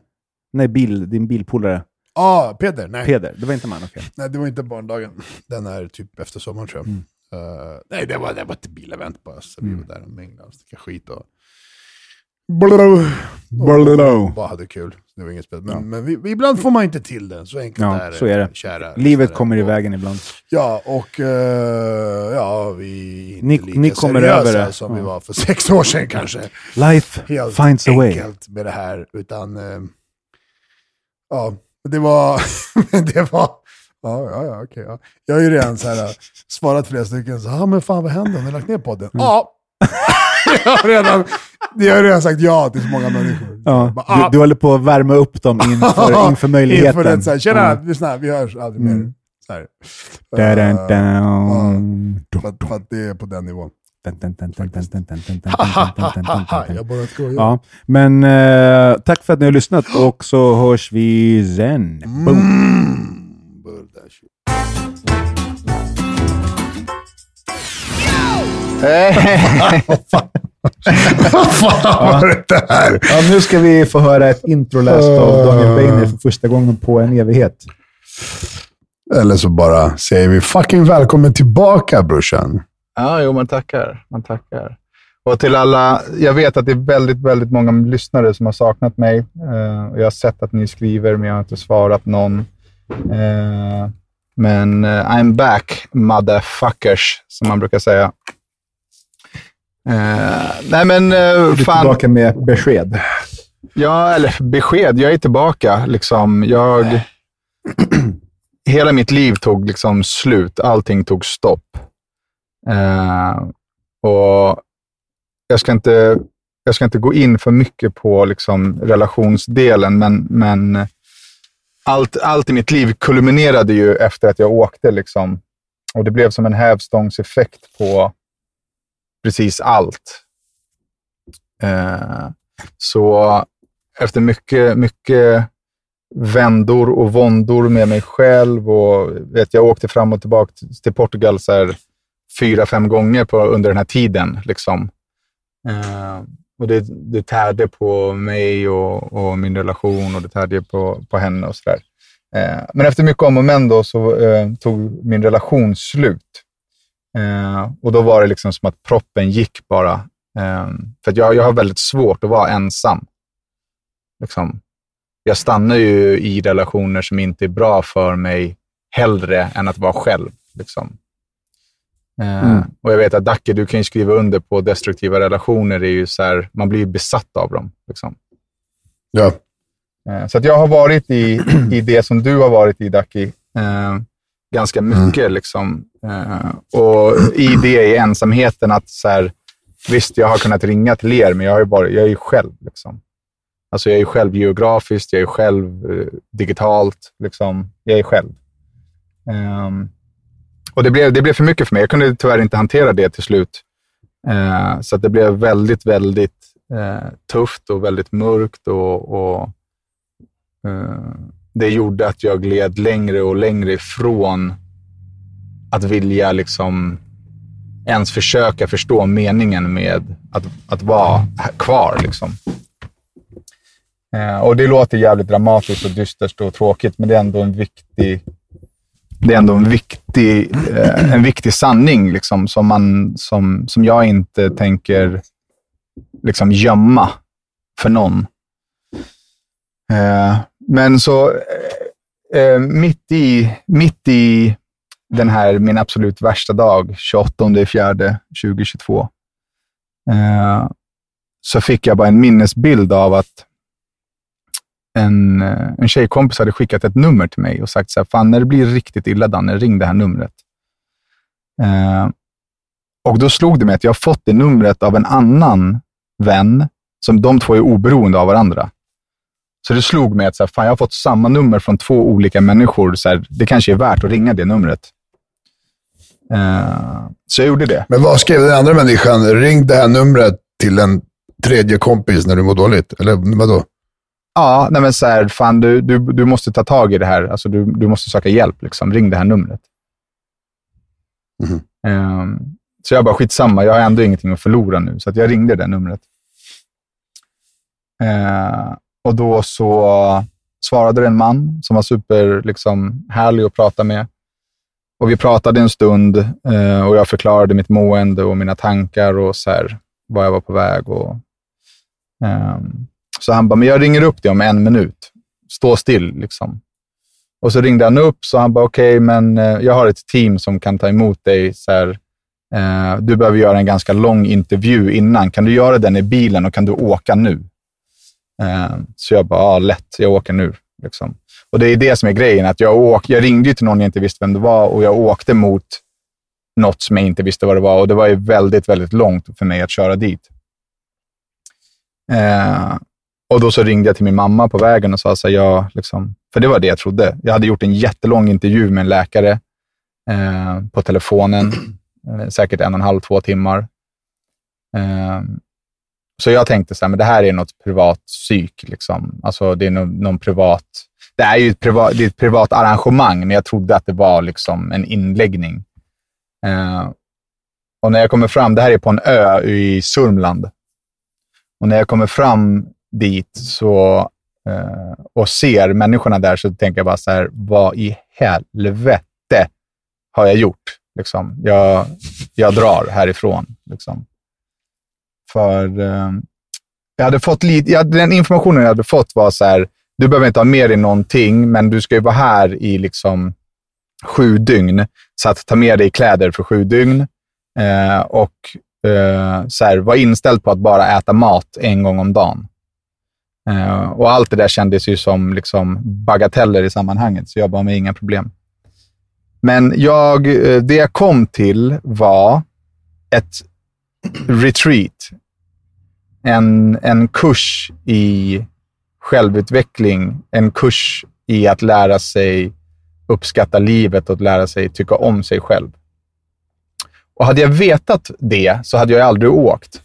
Nej, bil, din bilpolare. Ja, ah, Peder. Nej. Peder. Det var inte man, okej. nej, det var inte barndagen. Den är typ efter sommaren tror jag. Mm. Eh, nej, det var, det var ett bilevent bara. Så Mm. vi var där och minglade och skit och... Bara hade kul. Det var inget spel. Men, Ja. men vi, vi, ibland får man inte till det. Så enkelt Ja, är det. så är det. Kära Livet lyssnare. kommer i vägen ibland. Ja, och eh, ja, vi är inte Ni- lika ni kommer seriösa över det. som vi Ja. var för sex år sedan kanske. Life Helt finds a way. enkelt med det här, utan eh, ja, det var, det var, ja, ja, ja, okej. ja. Jag har ju redan så här, eh, svarat flera stycken, så, ja men fan vad händer, har ni lagt ner podden? Mm. Ja! jag, har redan, jag har redan sagt ja till så många människor. Ja, bara, ah. du, du håller på att värma upp dem inför, inför möjligheten. inför det, så här, Tjena, mm. lyssna, vi hörs aldrig mer. Mm. Så här. Da, da, da, uh, för, för att det är på den nivån. Jag bara skojar. Ja, men eh, tack för att ni har lyssnat och så hörs vi sen. Boom! Mm. Bulldash. Vad fan var det där? Ja, nu ska vi få höra ett intro läst av Daniel Beiner för första gången på en evighet. Eller så bara säger vi fucking välkommen tillbaka brorsan. Ja, jo, man tackar. Man tackar. Och till alla, jag vet att det är väldigt, väldigt många lyssnare som har saknat mig. Eh, och jag har sett att ni skriver, men jag har inte svarat någon. Eh, men eh, I'm back, motherfuckers, som man brukar säga. Eh, nej, men Du uh, är fan. tillbaka med besked. Ja, eller besked. Jag är tillbaka. Liksom. Jag, hela mitt liv tog liksom slut. Allting tog stopp. Eh, och jag ska, inte, jag ska inte gå in för mycket på liksom relationsdelen, men, men allt, allt i mitt liv kulminerade ju efter att jag åkte. Liksom. Och det blev som en hävstångseffekt på precis allt. Eh, så efter mycket, mycket vändor och våndor med mig själv och vet, jag åkte fram och tillbaka till Portugal så här, fyra, fem gånger på, under den här tiden. Liksom. Eh, och det, det tärde på mig och, och, min relation och det tärde på, på henne och sådär. Eh, men efter mycket om och men då så eh, tog min relation slut. Eh, och då var det liksom som att proppen gick bara. Eh, för jag, jag har väldigt svårt att vara ensam. Liksom. Jag stannar ju i relationer som inte är bra för mig hellre än att vara själv. Liksom. Eh, mm. Och jag vet att Dacke, du kan ju skriva under på destruktiva relationer. är ju så här, man blir ju besatt av dem. Liksom. Ja. Eh, så att jag har varit i, i det som du har varit i, Dacke, eh, ganska mycket. Mm. Liksom. Eh, och i det, i ensamheten, att så här, visst, jag har kunnat ringa till er, men jag, är bara, jag är ju själv. Liksom. Alltså jag är själv geografiskt, jag är själv eh, digitalt. Liksom. Jag är själv. Um, och det blev, det blev för mycket för mig. Jag kunde tyvärr inte hantera det till slut. Uh, så det blev väldigt, väldigt uh, tufft och väldigt mörkt. och, och uh, det gjorde att jag gled längre och längre ifrån att vilja liksom ens försöka förstå meningen med att, att vara kvar. Liksom. Eh, och det låter jävligt dramatiskt och dystert och tråkigt, men det är ändå en viktig, det är ändå en viktig, eh, en viktig sanning liksom, som, man, som, som jag inte tänker liksom, gömma för någon. Eh, men så eh, eh, mitt, i, mitt i den här, min absolut värsta dag, 28 fjärde 2022, eh, så fick jag bara en minnesbild av att en, eh, en tjejkompis hade skickat ett nummer till mig och sagt så här, fan när det blir riktigt illa Danne, ring det här numret. Eh, och då slog det mig att jag har fått det numret av en annan vän, som de två är oberoende av varandra. Så det slog mig att så här, fan, jag har fått samma nummer från två olika människor. Så här, det kanske är värt att ringa det numret. Uh, så jag gjorde det. Men vad skrev den andra människan? Ring det här numret till en tredje kompis när du mår dåligt? Eller vadå? Ja, nej men så här, fan du, du, du måste ta tag i det här. Alltså du, du måste söka hjälp. Liksom. Ring det här numret. Mm. Um, så jag bara, skitsamma, jag har ändå ingenting att förlora nu. Så jag ringde det numret. Uh, och då så svarade det en man som var super liksom, härlig att prata med. Och Vi pratade en stund eh, och jag förklarade mitt mående och mina tankar och så här, var jag var på väg. Och, um, så han bara, men jag ringer upp dig om en minut. Stå still. Liksom. Och så ringde han upp, så han bara, okej, okay, men eh, jag har ett team som kan ta emot dig. Så här, eh, du behöver göra en ganska lång intervju innan. Kan du göra den i bilen och kan du åka nu? Eh, så jag bara, ja, lätt. Jag åker nu. Liksom. Och det är det som är grejen. att Jag, åk, jag ringde till någon jag inte visste vem det var och jag åkte mot något som jag inte visste vad det var. Och Det var ju väldigt, väldigt långt för mig att köra dit. Eh, och då så ringde jag till min mamma på vägen och sa så här, jag, liksom, för det var det jag trodde. Jag hade gjort en jättelång intervju med en läkare eh, på telefonen, eh, säkert en och en halv, två timmar. Eh, så jag tänkte så här, men det här är något privat psyk. Liksom. Alltså, det är någon, någon privat... Det är ju ett privat, det är ett privat arrangemang, men jag trodde att det var liksom en inläggning. Eh, och när jag kommer fram, det här är på en ö i Sörmland. Och när jag kommer fram dit så, eh, och ser människorna där så tänker jag bara så här, vad i helvete har jag gjort? Liksom, jag, jag drar härifrån. Liksom. För eh, jag hade fått lite, jag, den informationen jag hade fått var så här, du behöver inte ha med dig någonting, men du ska ju vara här i liksom sju dygn. Så att ta med dig kläder för sju dygn eh, och eh, så här, var inställd på att bara äta mat en gång om dagen. Eh, och allt det där kändes ju som liksom bagateller i sammanhanget, så jag bara, med inga problem. Men jag, eh, det jag kom till var ett retreat. En, en kurs i självutveckling. En kurs i att lära sig uppskatta livet och att lära sig tycka om sig själv. Och hade jag vetat det så hade jag aldrig åkt.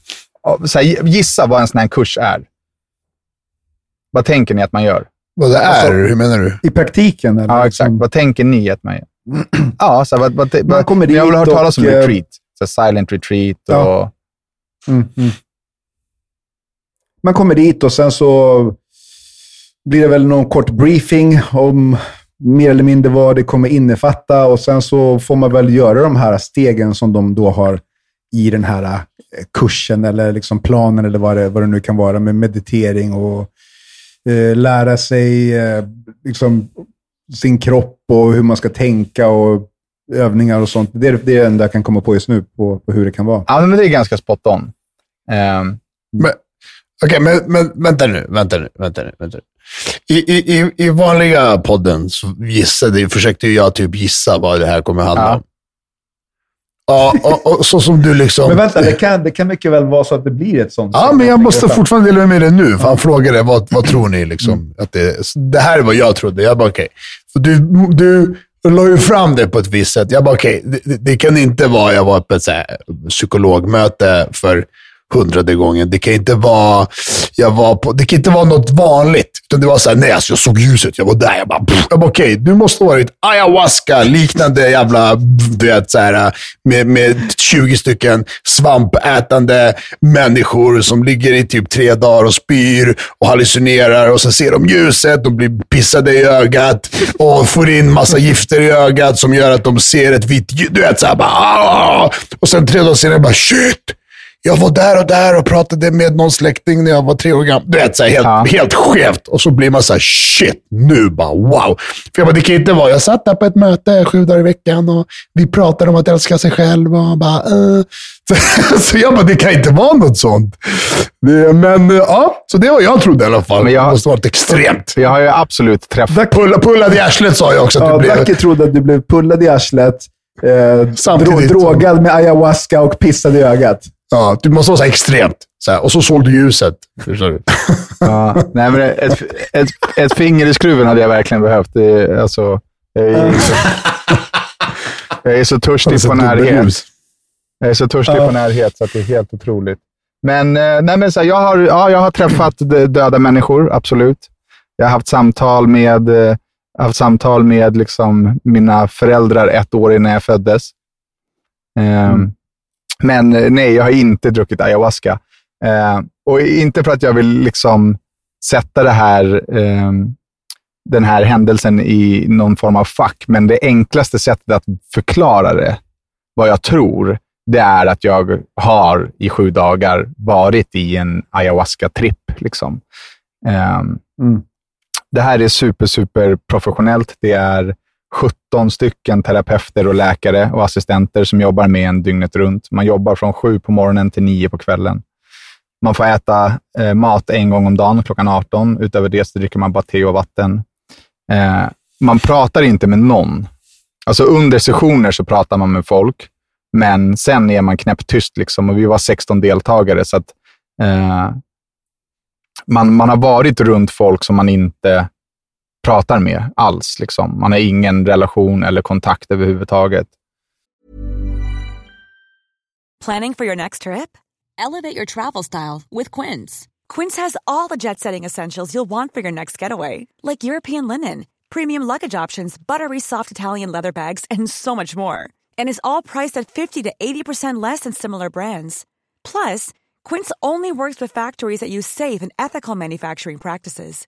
Så här, gissa vad en sån här kurs är. Vad tänker ni att man gör? Vad det är? Alltså- Hur menar du? I praktiken? Eller? Ja, exakt. Vad tänker ni att man gör? Ja, så här, vad, vad, Man kommer jag har dit hört talas om och, eh, retreat. Så silent retreat och... Ja. Mm, mm. Man kommer dit och sen så blir det väl någon kort briefing om mer eller mindre vad det kommer innefatta och sen så får man väl göra de här stegen som de då har i den här eh, kursen eller liksom planen eller vad det, vad det nu kan vara med meditering och eh, lära sig eh, liksom sin kropp och hur man ska tänka och övningar och sånt. Det är det är enda jag kan komma på just nu på, på hur det kan vara. Ja, men det är ganska spot on. Ehm, Men, Okej, men, men vänta nu, vänta nu, vänta nu. Vänta nu. I, i, i, vanliga podden så gissade, försökte ju jag typ gissa vad det här kommer handla Ja. om. Ja, och, och så som du liksom... Men vänta, det kan, det kan mycket väl vara så att det blir ett sånt. Ja, men jag måste fortfarande dela med det nu. För han frågade vad, vad tror ni? Liksom, att det, det här är vad jag trodde. Jag bara okej. För Du, du la ju fram det på ett visst sätt. Jag bara okej, det, det, det kan inte vara, jag var på ett så här, psykologmöte för hundrade gången. Det kan inte vara, jag var på, det kan inte vara något vanligt. Utan det var så här, nej alltså jag såg ljuset, jag var där. Jag bara, pff, jag bara okej, du måste ha varit ayahuasca, liknande jävla, du vet så här, med, med 20 stycken svampätande människor som ligger i typ tre dagar och spyr och hallucinerar och så ser de ljuset och blir pissade i ögat och får in massa gifter i ögat som gör att de ser ett vitt ljus. Du vet, så här, bara, Aah! Och sen tre dagar senare bara shit! Jag var där och där och pratade med någon släkting när jag var tre år gammal. Du vet, så här, helt, Ja. helt skevt. Och så blir man så här, shit, nu bara wow. För jag bara, det kan inte vara, jag satt där på ett möte sju dagar i veckan och vi pratade om att älska sig själv och bara, uh. så, så jag bara, det kan inte vara något sånt. Det, men eh, ja, så det var jag trodde i alla fall. Men jag- Det måste varit extremt. jag har ju absolut träffat... Pulla, pullad i arslet sa jag också att Ja, du blev. Dacke trodde att du blev pullad i arslet, eh, drogad med ayahuasca och pissad i ögat. Ja, du måste vara så extremt. Så här, och så såg du ljuset. Förstår du? Ja, nej, men ett, ett, ett finger i skruven hade jag verkligen behövt. Det, alltså, jag, är så, jag är så törstig på närhet. Jag är så törstig på närhet så att det är helt otroligt. Men, eh, nej, men så här, jag, har, ja, jag har träffat döda människor, absolut. Jag har haft samtal med, eh, haft samtal med liksom, mina föräldrar ett år innan jag föddes. Ehm, Men eh, nej, jag har inte druckit ayahuasca. Eh, och inte för att jag vill liksom sätta det här, ehm, den här händelsen i någon form av fack, men det enklaste sättet att förklara det, vad jag tror, det är att jag har i sju dagar varit i en ayahuasca-tripp. Liksom. Ehm, Mm. Det här är super, super professionellt. Det är 17 stycken terapeuter och läkare och assistenter som jobbar med en dygnet runt. Man jobbar från sju på morgonen till nio på kvällen. Man får äta eh, mat en gång om dagen klockan 18. Utöver det så dricker man bara te och vatten. Eh, man pratar inte med någon. Alltså under sessioner så pratar man med folk, men sen är man knäpptyst. Liksom, och vi var 16 deltagare, så att eh, man, man har varit runt folk som man inte pratar med alls. Liksom. Man har ingen relation eller kontakt överhuvudtaget. Planning for your next trip? Elevate your travel style with Quince. Quince has all the jet setting essentials you'll want for your next getaway, like European linen, premium luggage options, buttery soft Italian leather bags, and so much more. And is all priced at 50 to 80% less than similar brands. Plus, Quince only works with factories that use safe and ethical manufacturing practices.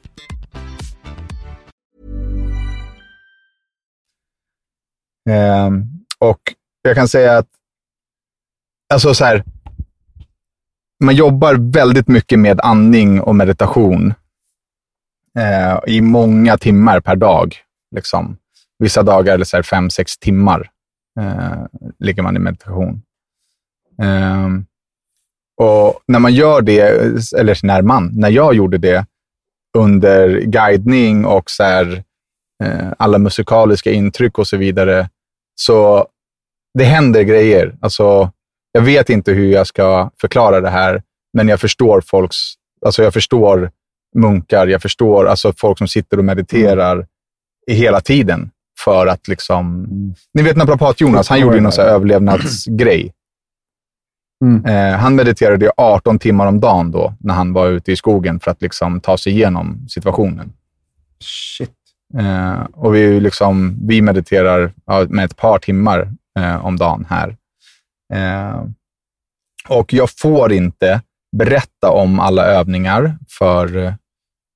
Ehm, och jag kan säga att alltså så här, man jobbar väldigt mycket med andning och meditation eh, i många timmar per dag. Liksom. Vissa dagar är det fem, sex timmar eh, ligger man i meditation. Eh, och när man gör det, eller när man, när jag gjorde det under guidning och så här, eh, alla musikaliska intryck och så vidare, så det händer grejer. Alltså, jag vet inte hur jag ska förklara det här, men jag förstår folks, alltså jag förstår munkar, jag förstår alltså folk som sitter och mediterar mm. hela tiden för att liksom... Mm. Ni vet naprapat-Jonas, han gjorde någon så överlevnadsgrej. Mm. Eh, han mediterade 18 timmar om dagen då, när han var ute i skogen för att liksom ta sig igenom situationen. Shit. Eh, och vi, liksom, vi mediterar ja, med ett par timmar eh, om dagen här. Eh, och jag får inte berätta om alla övningar, för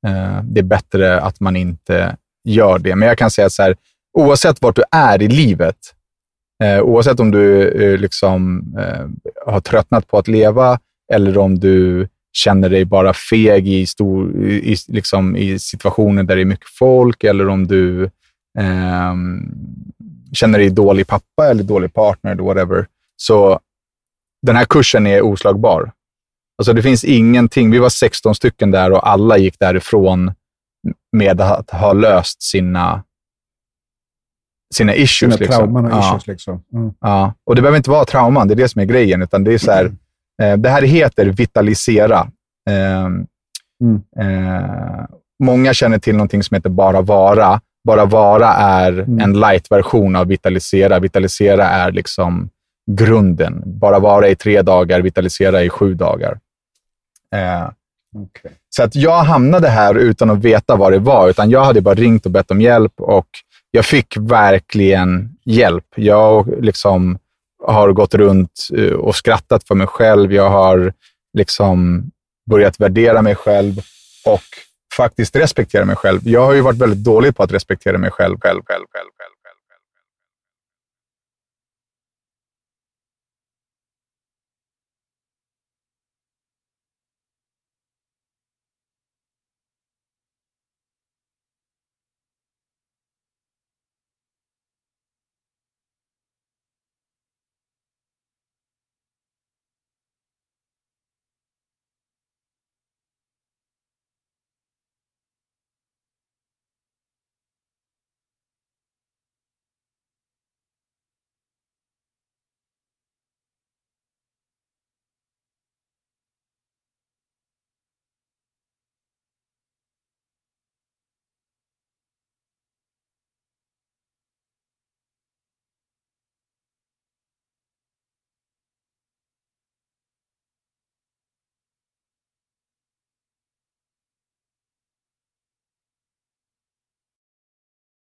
eh, det är bättre att man inte gör det. Men jag kan säga så här, oavsett vart du är i livet, eh, oavsett om du eh, liksom, eh, har tröttnat på att leva eller om du känner dig bara feg i, stor, i, liksom, i situationer där det är mycket folk eller om du eh, känner dig dålig pappa eller dålig partner, eller whatever. Så den här kursen är oslagbar. Alltså det finns ingenting. Vi var 16 stycken där och alla gick därifrån med att ha löst sina, sina issues. Sina liksom. trauman och ja. issues. Liksom. Mm. Ja. Och det behöver inte vara trauman, det är det som är grejen. Utan det, är så här, eh, det här heter vitalisera. Eh, Mm. eh, många känner till någonting som heter bara vara. Bara vara är Mm. en light-version av vitalisera. Vitalisera är liksom grunden. Bara vara i tre dagar, vitalisera i sju dagar. Eh, Okay. så att jag hamnade här utan att veta vad det var, utan jag hade bara ringt och bett om hjälp och jag fick verkligen hjälp. Jag liksom har gått runt eh, och skrattat för mig själv. Jag har liksom börjat värdera mig själv och faktiskt respektera mig själv. Jag har ju varit väldigt dålig på att respektera mig själv, själv, själv, själv, själv.